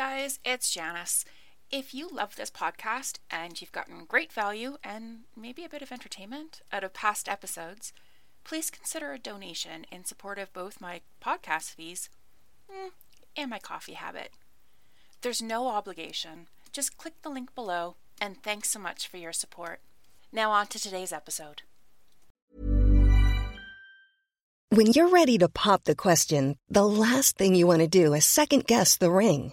guys, it's Janice. If you love this podcast and you've gotten great value and maybe a bit of entertainment out of past episodes, please consider a donation in support of both my podcast fees mm, and my coffee habit. There's no obligation. Just click the link below, and thanks so much for your support. Now, on to today's episode. When you're ready to pop the question, the last thing you want to do is second guess the ring.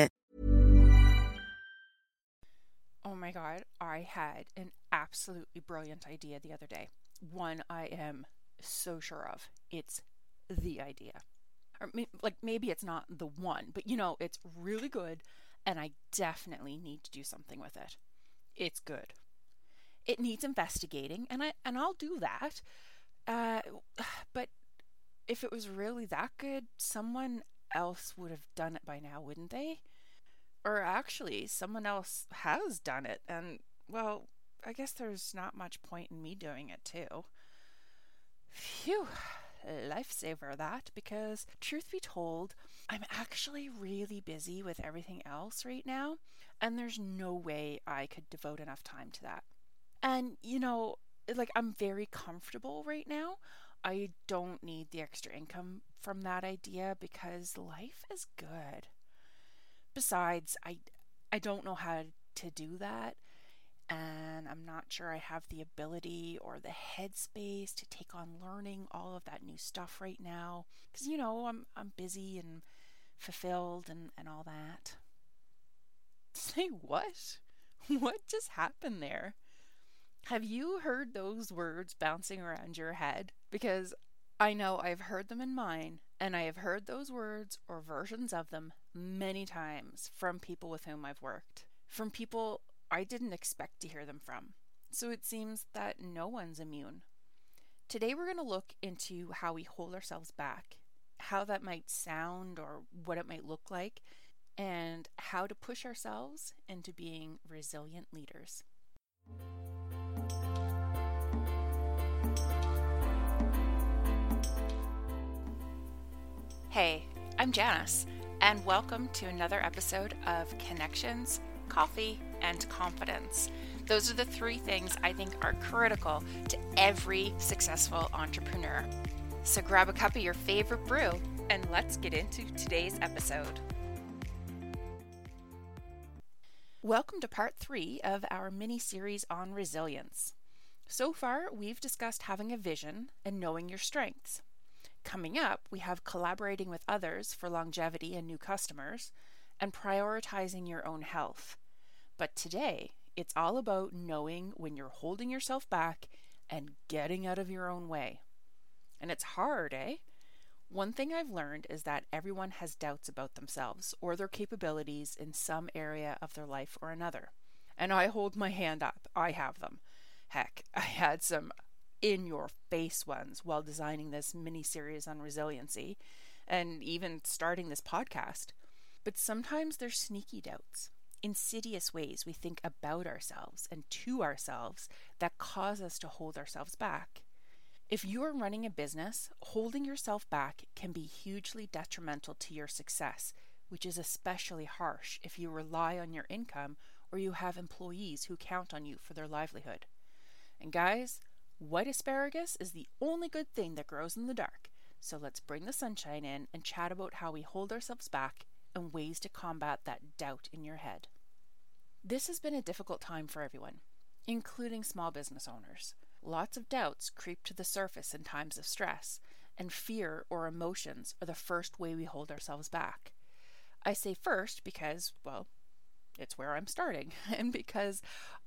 My god, I had an absolutely brilliant idea the other day. One I am so sure of. It's the idea. Or like maybe it's not the one, but you know, it's really good and I definitely need to do something with it. It's good. It needs investigating and I and I'll do that. Uh but if it was really that good, someone else would have done it by now, wouldn't they? Or actually, someone else has done it, and, well, I guess there's not much point in me doing it too. Phew, lifesaver that, because truth be told, I'm actually really busy with everything else right now, and there's no way I could devote enough time to that. And, you know, like, I'm very comfortable right now. I don't need the extra income from that idea because life is good. Besides, I I don't know how to do that and I'm not sure I have the ability or the headspace to take on learning all of that new stuff right now cuz you know, I'm I'm busy and fulfilled and and all that. Say what? What just happened there? Have you heard those words bouncing around your head? Because I know I've heard them in mine, and I have heard those words or versions of them many times from people with whom I've worked, from people I didn't expect to hear them from. So it seems that no one's immune. Today we're going to look into how we hold ourselves back, how that might sound or what it might look like, and how to push ourselves into being resilient leaders. Hey, I'm Janice, and welcome to another episode of Connections, Coffee, and Confidence. Those are the three things I think are critical to every successful entrepreneur. So grab a cup of your favorite brew and let's get into today's episode. Welcome to part three of our mini series on resilience. So far, we've discussed having a vision and knowing your strengths. Coming up, we have collaborating with others for longevity and new customers, and prioritizing your own health. But today, it's all about knowing when you're holding yourself back and getting out of your own way. And it's hard, eh? One thing I've learned is that everyone has doubts about themselves or their capabilities in some area of their life or another. And I hold my hand up. I have them. Heck, I had some in your face ones while designing this mini series on resiliency and even starting this podcast. But sometimes there's sneaky doubts, insidious ways we think about ourselves and to ourselves that cause us to hold ourselves back. If you are running a business, holding yourself back can be hugely detrimental to your success, which is especially harsh if you rely on your income or you have employees who count on you for their livelihood. And guys, White asparagus is the only good thing that grows in the dark, so let's bring the sunshine in and chat about how we hold ourselves back and ways to combat that doubt in your head. This has been a difficult time for everyone. including small business owners. Lots of doubts creep to the surface in times of stress, and fear or emotions are the first way we hold ourselves back. I say first because, well, it's where I'm starting, and because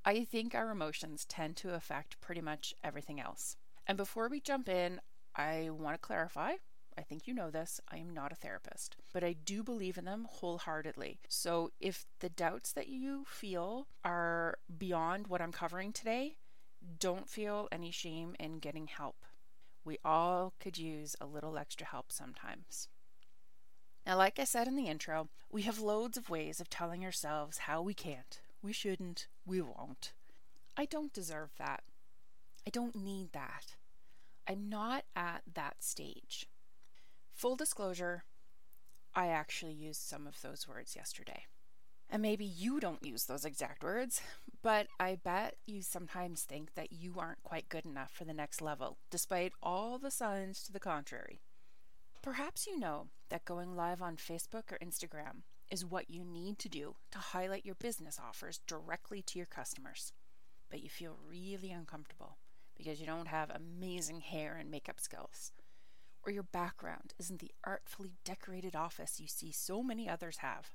I think our emotions tend to affect pretty much everything else. And before we jump in, I want to clarify I think you know this, I am not a therapist, but I do believe in them wholeheartedly. So if the doubts that you feel are beyond what I'm covering today, don't feel any shame in getting help. We all could use a little extra help sometimes. Now, like I said in the intro, we have loads of ways of telling ourselves how we can't, we shouldn't, we won't. I don't deserve that. I don't need that. I'm not at that stage. Full disclosure, I actually used some of those words yesterday. And maybe you don't use those exact words, but I bet you sometimes think that you aren't quite good enough for the next level, despite all the signs to the contrary. Perhaps you know that going live on Facebook or Instagram is what you need to do to highlight your business offers directly to your customers. But you feel really uncomfortable because you don't have amazing hair and makeup skills, or your background isn't the artfully decorated office you see so many others have.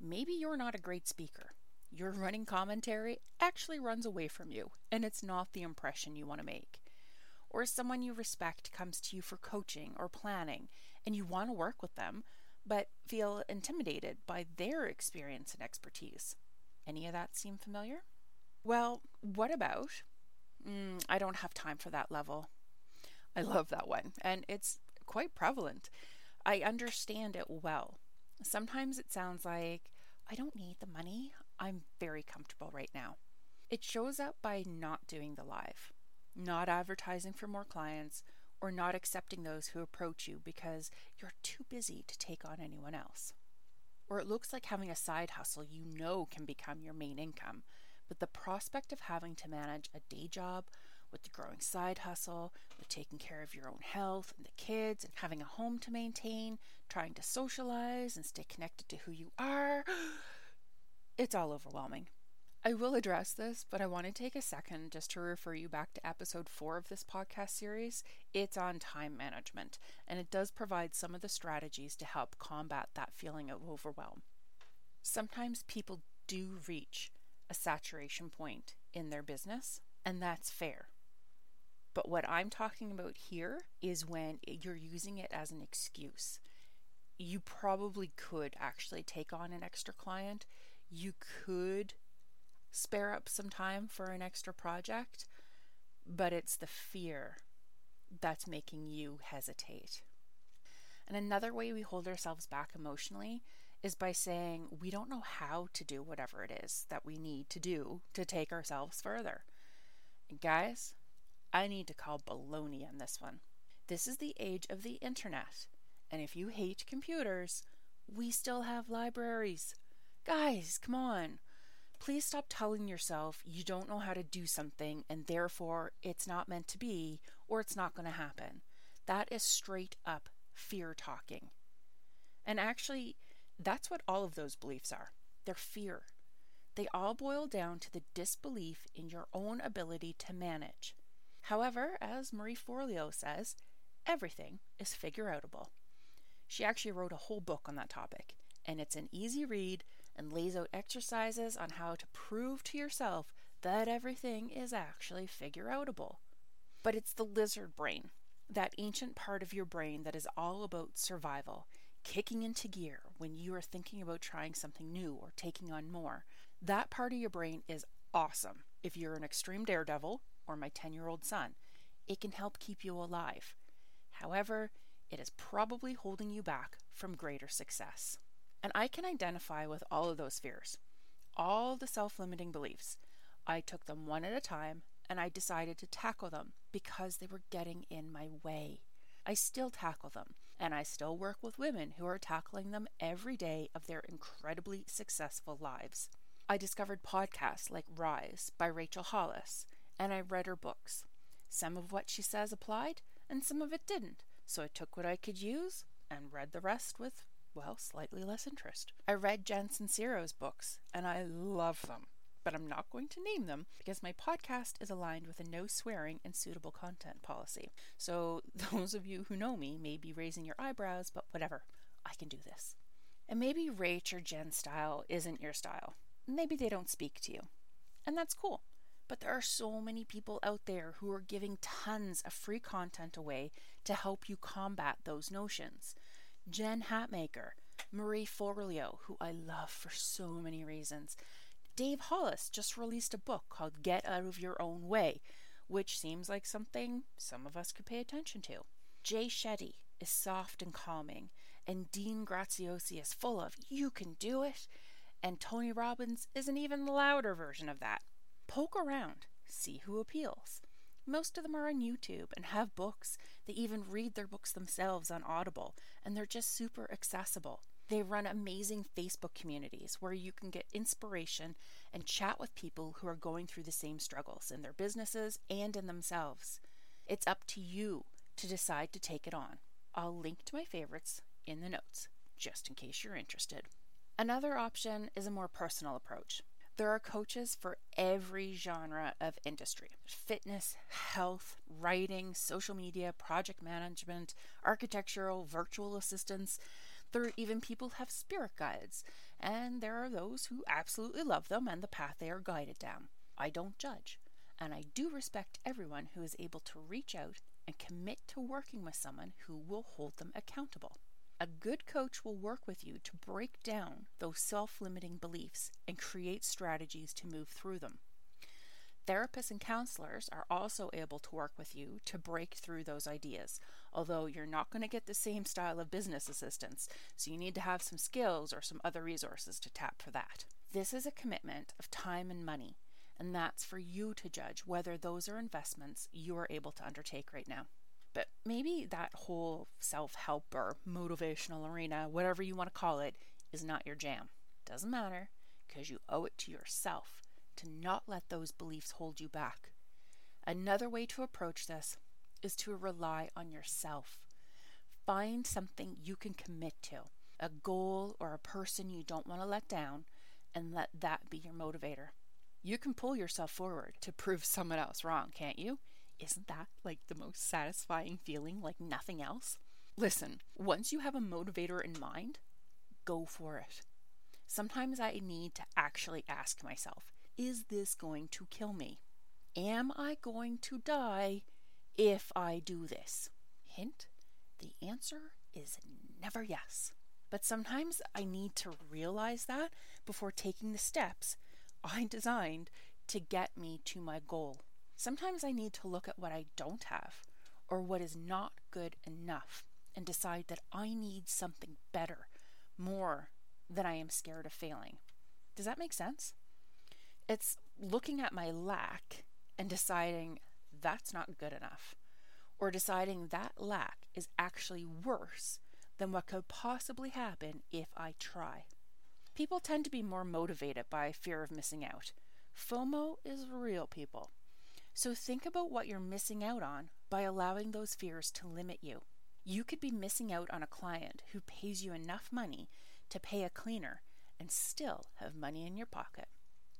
Maybe you're not a great speaker. Your running commentary actually runs away from you, and it's not the impression you want to make or someone you respect comes to you for coaching or planning and you want to work with them, but feel intimidated by their experience and expertise. Any of that seem familiar? Well, what about? Mm, I don't have time for that level. I love that one, and it's quite prevalent. I understand it well. Sometimes it sounds like, I don't need the money. I'm very comfortable right now. It shows up by not doing the live not advertising for more clients, or not accepting those who approach you because you're too busy to take on anyone else. Or it looks like having a side hustle you know can become your main income, but the prospect of having to manage a day job with the growing side hustle, with taking care of your own health and the kids, and having a home to maintain, trying to socialize and stay connected to who you are, it's all overwhelming. I will address this, but I want to take a second just to refer you back to episode four of this podcast series. It's on time management, and it does provide some of the strategies to help combat that feeling of overwhelm. Sometimes people do reach a saturation point in their business, and that's fair. But what I'm talking about here is when you're using it as an excuse. You probably could actually take on an extra client. You could spare up some time for an extra project, but it's the fear that's making you hesitate. And another way we hold ourselves back emotionally is by saying we don't know how to do whatever it is that we need to do to take ourselves further. And guys, I need to call baloney on this one. This is the age of the internet. And if you hate computers, we still have libraries. Guys, come on. Please stop telling yourself you don't know how to do something and therefore it's not meant to be or it's not going to happen. That is straight up fear talking. And actually, that's what all of those beliefs are they're fear. They all boil down to the disbelief in your own ability to manage. However, as Marie Forleo says, everything is figure outable. She actually wrote a whole book on that topic, and it's an easy read and lays out exercises on how to prove to yourself that everything is actually figure outable. But it's the lizard brain, that ancient part of your brain that is all about survival, kicking into gear when you are thinking about trying something new or taking on more. That part of your brain is awesome if you're an extreme daredevil or my 10 year old son. It can help keep you alive. However, it is probably holding you back from greater success. And I can identify with all of those fears, all the self limiting beliefs. I took them one at a time and I decided to tackle them because they were getting in my way. I still tackle them, and I still work with women who are tackling them every day of their incredibly successful lives. I discovered podcasts like Rise by Rachel Hollis, and I read her books. Some of what she says applied, and some of it didn't, so I took what I could use and read the rest with well, slightly less interest. I read Jen Sincero's books, and I love them. but I'm not going to name them because my podcast is aligned with a no swearing and suitable content policy. So those of you who know me may be raising your eyebrows, but whatever, I can do this. And maybe Rach or Jen style isn't your style. Maybe they don't speak to you. And that's cool. But there are so many people out there who are giving tons of free content away to help you combat those notions. Jen Hatmaker, Marie Forleo, who I love for so many reasons. Dave Hollis just released a book called Get Out of Your Own Way, which seems like something some of us could pay attention to. Jay Shetty is soft and calming, and Dean Graziosi is full of you can do it, and Tony Robbins is an even louder version of that. Poke around, see who appeals. Most of them are on YouTube and have books. They even read their books themselves on Audible, and they're just super accessible. They run amazing Facebook communities where you can get inspiration and chat with people who are going through the same struggles in their businesses and in themselves. It's up to you to decide to take it on. I'll link to my favorites in the notes, just in case you're interested. Another option is a more personal approach. There are coaches for every genre of industry fitness, health, writing, social media, project management, architectural, virtual assistants. There are even people who have spirit guides, and there are those who absolutely love them and the path they are guided down. I don't judge, and I do respect everyone who is able to reach out and commit to working with someone who will hold them accountable. A good coach will work with you to break down those self limiting beliefs and create strategies to move through them. Therapists and counselors are also able to work with you to break through those ideas, although you're not going to get the same style of business assistance, so you need to have some skills or some other resources to tap for that. This is a commitment of time and money, and that's for you to judge whether those are investments you are able to undertake right now. But maybe that whole self help or motivational arena, whatever you want to call it, is not your jam. Doesn't matter, because you owe it to yourself to not let those beliefs hold you back. Another way to approach this is to rely on yourself. Find something you can commit to, a goal or a person you don't want to let down, and let that be your motivator. You can pull yourself forward to prove someone else wrong, can't you? Isn't that like the most satisfying feeling, like nothing else? Listen, once you have a motivator in mind, go for it. Sometimes I need to actually ask myself is this going to kill me? Am I going to die if I do this? Hint the answer is never yes. But sometimes I need to realize that before taking the steps I designed to get me to my goal. Sometimes I need to look at what I don't have or what is not good enough and decide that I need something better, more than I am scared of failing. Does that make sense? It's looking at my lack and deciding that's not good enough, or deciding that lack is actually worse than what could possibly happen if I try. People tend to be more motivated by fear of missing out. FOMO is real, people. So think about what you're missing out on by allowing those fears to limit you. You could be missing out on a client who pays you enough money to pay a cleaner and still have money in your pocket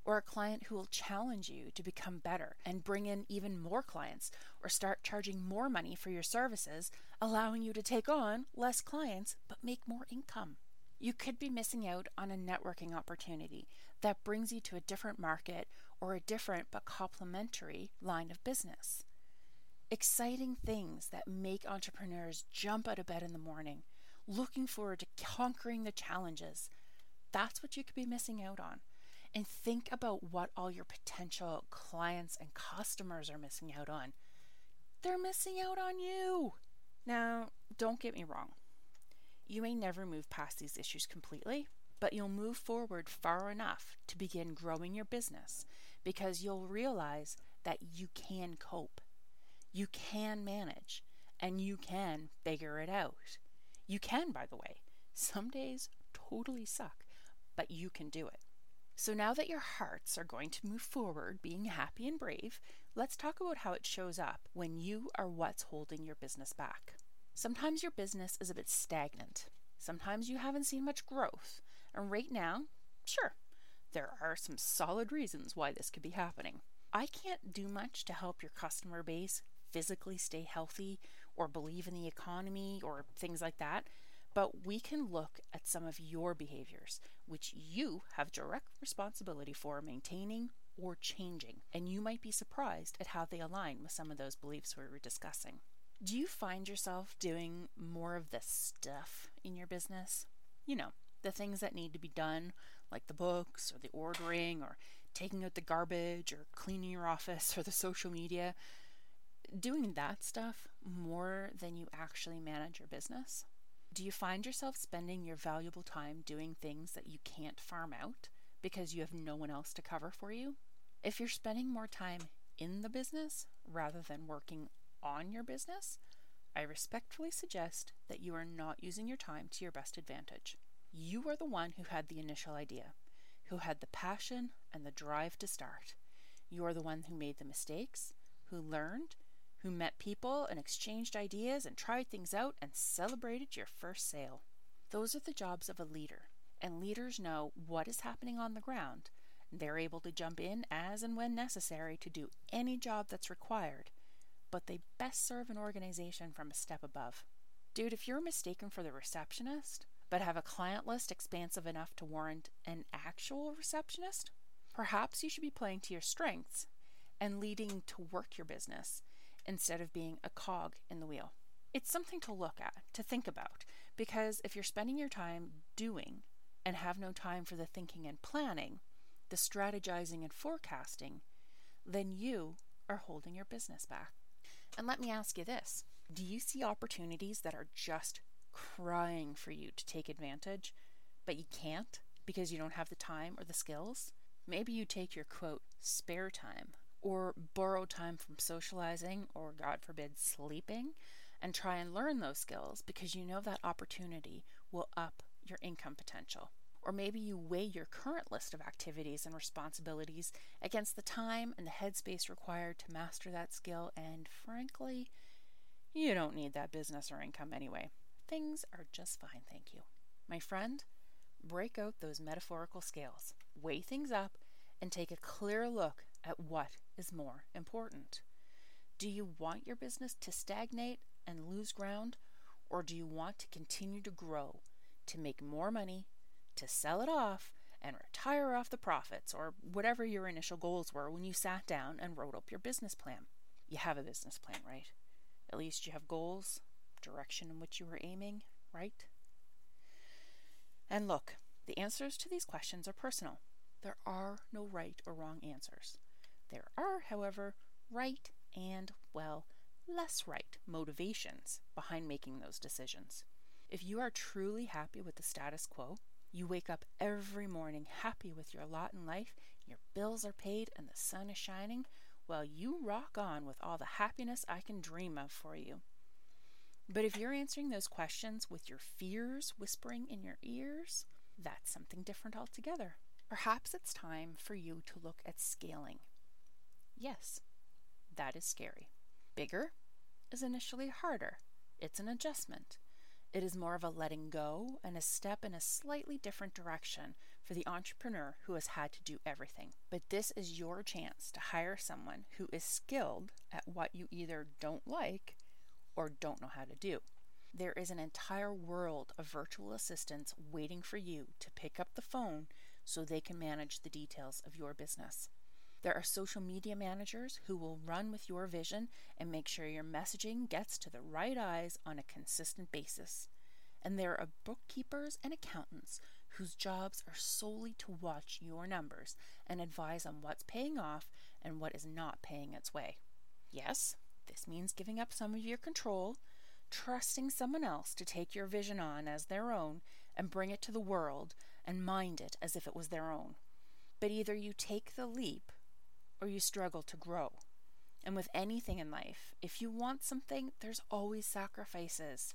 or a client who will challenge you to become better and bring in even more clients, or start charging more money for your services, allowing you to take on less clients but make more income. You could be missing out on a networking opportunity that brings you to a different market or a different but complementary line of business. Exciting things that make entrepreneurs jump out of bed in the morning, looking forward to conquering the challenges. That's what you could be missing out on and think about what all your potential clients and customers are missing out on. They're missing out on you. Now, don't get me wrong. You may never move past these issues completely, but you'll move forward far enough to begin growing your business because you'll realize that you can cope, you can manage, and you can figure it out. You can, by the way. Some days totally suck, but you can do it. So now that your hearts are going to move forward, being happy and brave, let's talk about how it shows up when you are what's holding your business back. Sometimes your business is a bit stagnant. Sometimes you haven't seen much growth. And right now, sure, There are some solid reasons why this could be happening. I can't do much to help your customer base physically stay healthy or believe in the economy or things like that, but we can look at some of your behaviors, which you have direct responsibility for maintaining or changing, and you might be surprised at how they align with some of those beliefs we were discussing. Do you find yourself doing more of this stuff in your business? You know, the things that need to be done, like the books or the ordering or taking out the garbage or cleaning your office or the social media, doing that stuff more than you actually manage your business? Do you find yourself spending your valuable time doing things that you can't farm out because you have no one else to cover for you? If you're spending more time in the business rather than working on your business, I respectfully suggest that you are not using your time to your best advantage. You are the one who had the initial idea, who had the passion and the drive to start. You are the one who made the mistakes, who learned, who met people and exchanged ideas and tried things out and celebrated your first sale. Those are the jobs of a leader, and leaders know what is happening on the ground. They're able to jump in as and when necessary to do any job that's required, but they best serve an organization from a step above. Dude, if you're mistaken for the receptionist, but have a client list expansive enough to warrant an actual receptionist, perhaps you should be playing to your strengths and leading to work your business instead of being a cog in the wheel. It's something to look at, to think about, because if you're spending your time doing and have no time for the thinking and planning, the strategizing and forecasting, then you are holding your business back. And let me ask you this do you see opportunities that are just crying for you to take advantage, but you can't because you don't have the time or the skills? Maybe you take your quote, spare time or borrow time from socializing or, God forbid, sleeping and try and learn those skills because you know that opportunity will up your income potential. Or maybe you weigh your current list of activities and responsibilities against the time and the headspace required to master that skill, and frankly, you don't need that business or income anyway. Things are just fine, thank you. My friend, break out those metaphorical scales, weigh things up, and take a clear look at what is more important. Do you want your business to stagnate and lose ground, or do you want to continue to grow, to make more money, to sell it off, and retire off the profits, or whatever your initial goals were when you sat down and wrote up your business plan? You have a business plan, right? At least you have goals, direction in which you are aiming, right? And look, the answers to these questions are personal. There are no right or wrong answers. There are, however, right and, well, less right motivations behind making those decisions. If you are truly happy with the status quo, you wake up every morning happy with your lot in life, your bills are paid, and the sun is shining, well, you rock on with all the happiness I can dream of for you. But if you're answering those questions with your fears whispering in your ears, that's something different altogether. Perhaps it's time for you to look at scaling. Yes, that is scary. Bigger is initially harder. It's an adjustment. It is more of a letting go and a step in a slightly different direction for the entrepreneur who has had to do everything. But this is your chance to hire someone who is skilled at what you either don't like or don't know how to do. There is an entire world of virtual assistants waiting for you to pick up the phone so they can manage the details of your business. There are social media managers who will run with your vision and make sure your messaging gets to the right eyes on a consistent basis. And there are bookkeepers and accountants whose jobs are solely to watch your numbers and advise on what's paying off and what is not paying its way. Yes, this means giving up some of your control, trusting someone else to take your vision on as their own and bring it to the world and mind it as if it was their own. But either you take the leap or you struggle to grow. And with anything in life, if you want something, there's always sacrifices.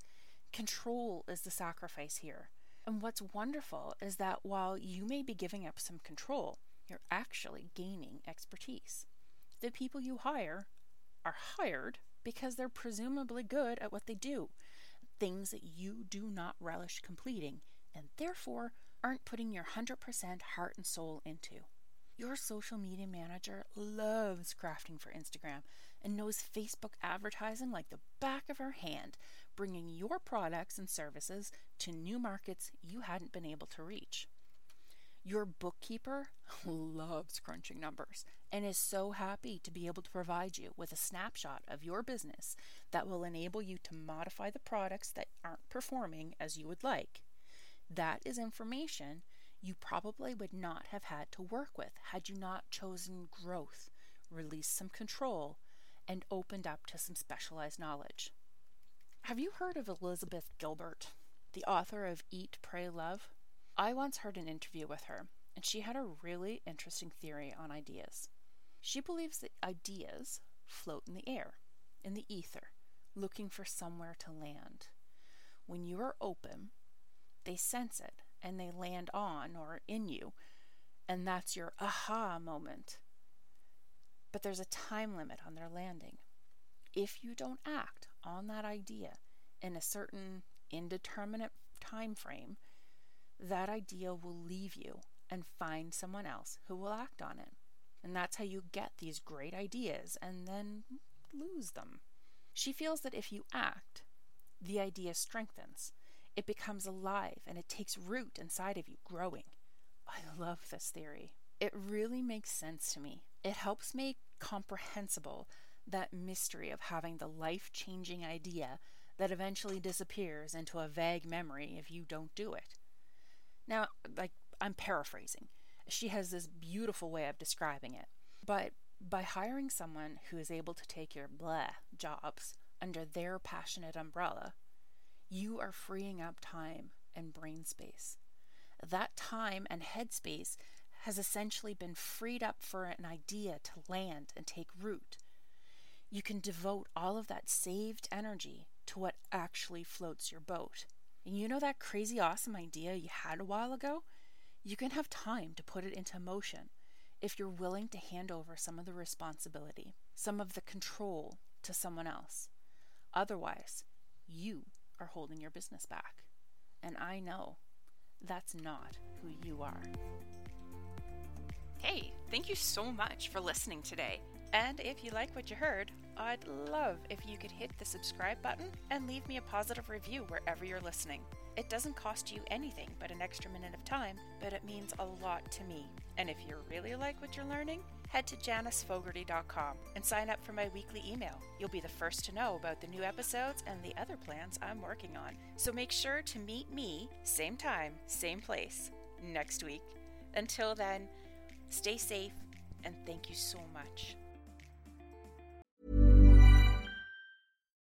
Control is the sacrifice here. And what's wonderful is that while you may be giving up some control, you're actually gaining expertise. The people you hire are hired because they're presumably good at what they do, things that you do not relish completing, and therefore aren't putting your 100% heart and soul into. Your social media manager loves crafting for Instagram and knows Facebook advertising like the back of her hand, bringing your products and services to new markets you hadn't been able to reach. Your bookkeeper loves crunching numbers and is so happy to be able to provide you with a snapshot of your business that will enable you to modify the products that aren't performing as you would like. That is information you probably would not have had to work with had you not chosen growth, released some control, and opened up to some specialized knowledge. Have you heard of Elizabeth Gilbert, the author of Eat, Pray, Love? I once heard an interview with her, and she had a really interesting theory on ideas. She believes that ideas float in the air, in the ether, looking for somewhere to land. When you are open, they sense it and they land on or in you, and that's your aha moment. But there's a time limit on their landing. If you don't act on that idea in a certain indeterminate time frame, that idea will leave you and find someone else who will act on it. And that's how you get these great ideas and then lose them. She feels that if you act, the idea strengthens. It becomes alive and it takes root inside of you, growing. I love this theory. It really makes sense to me. It helps make comprehensible that mystery of having the life changing idea that eventually disappears into a vague memory if you don't do it. Now, like, I'm paraphrasing. She has this beautiful way of describing it. But by hiring someone who is able to take your blah jobs under their passionate umbrella, you are freeing up time and brain space. That time and headspace has essentially been freed up for an idea to land and take root. You can devote all of that saved energy to what actually floats your boat. And you know that crazy awesome idea you had a while ago? You can have time to put it into motion if you're willing to hand over some of the responsibility, some of the control to someone else. Otherwise, you are holding your business back. And I know that's not who you are. Hey, thank you so much for listening today. And if you like what you heard, I'd love if you could hit the subscribe button and leave me a positive review wherever you're listening. It doesn't cost you anything but an extra minute of time, but it means a lot to me. And if you really like what you're learning, head to janicefogarty.com and sign up for my weekly email. You'll be the first to know about the new episodes and the other plans I'm working on. So make sure to meet me, same time, same place, next week. Until then, stay safe and thank you so much.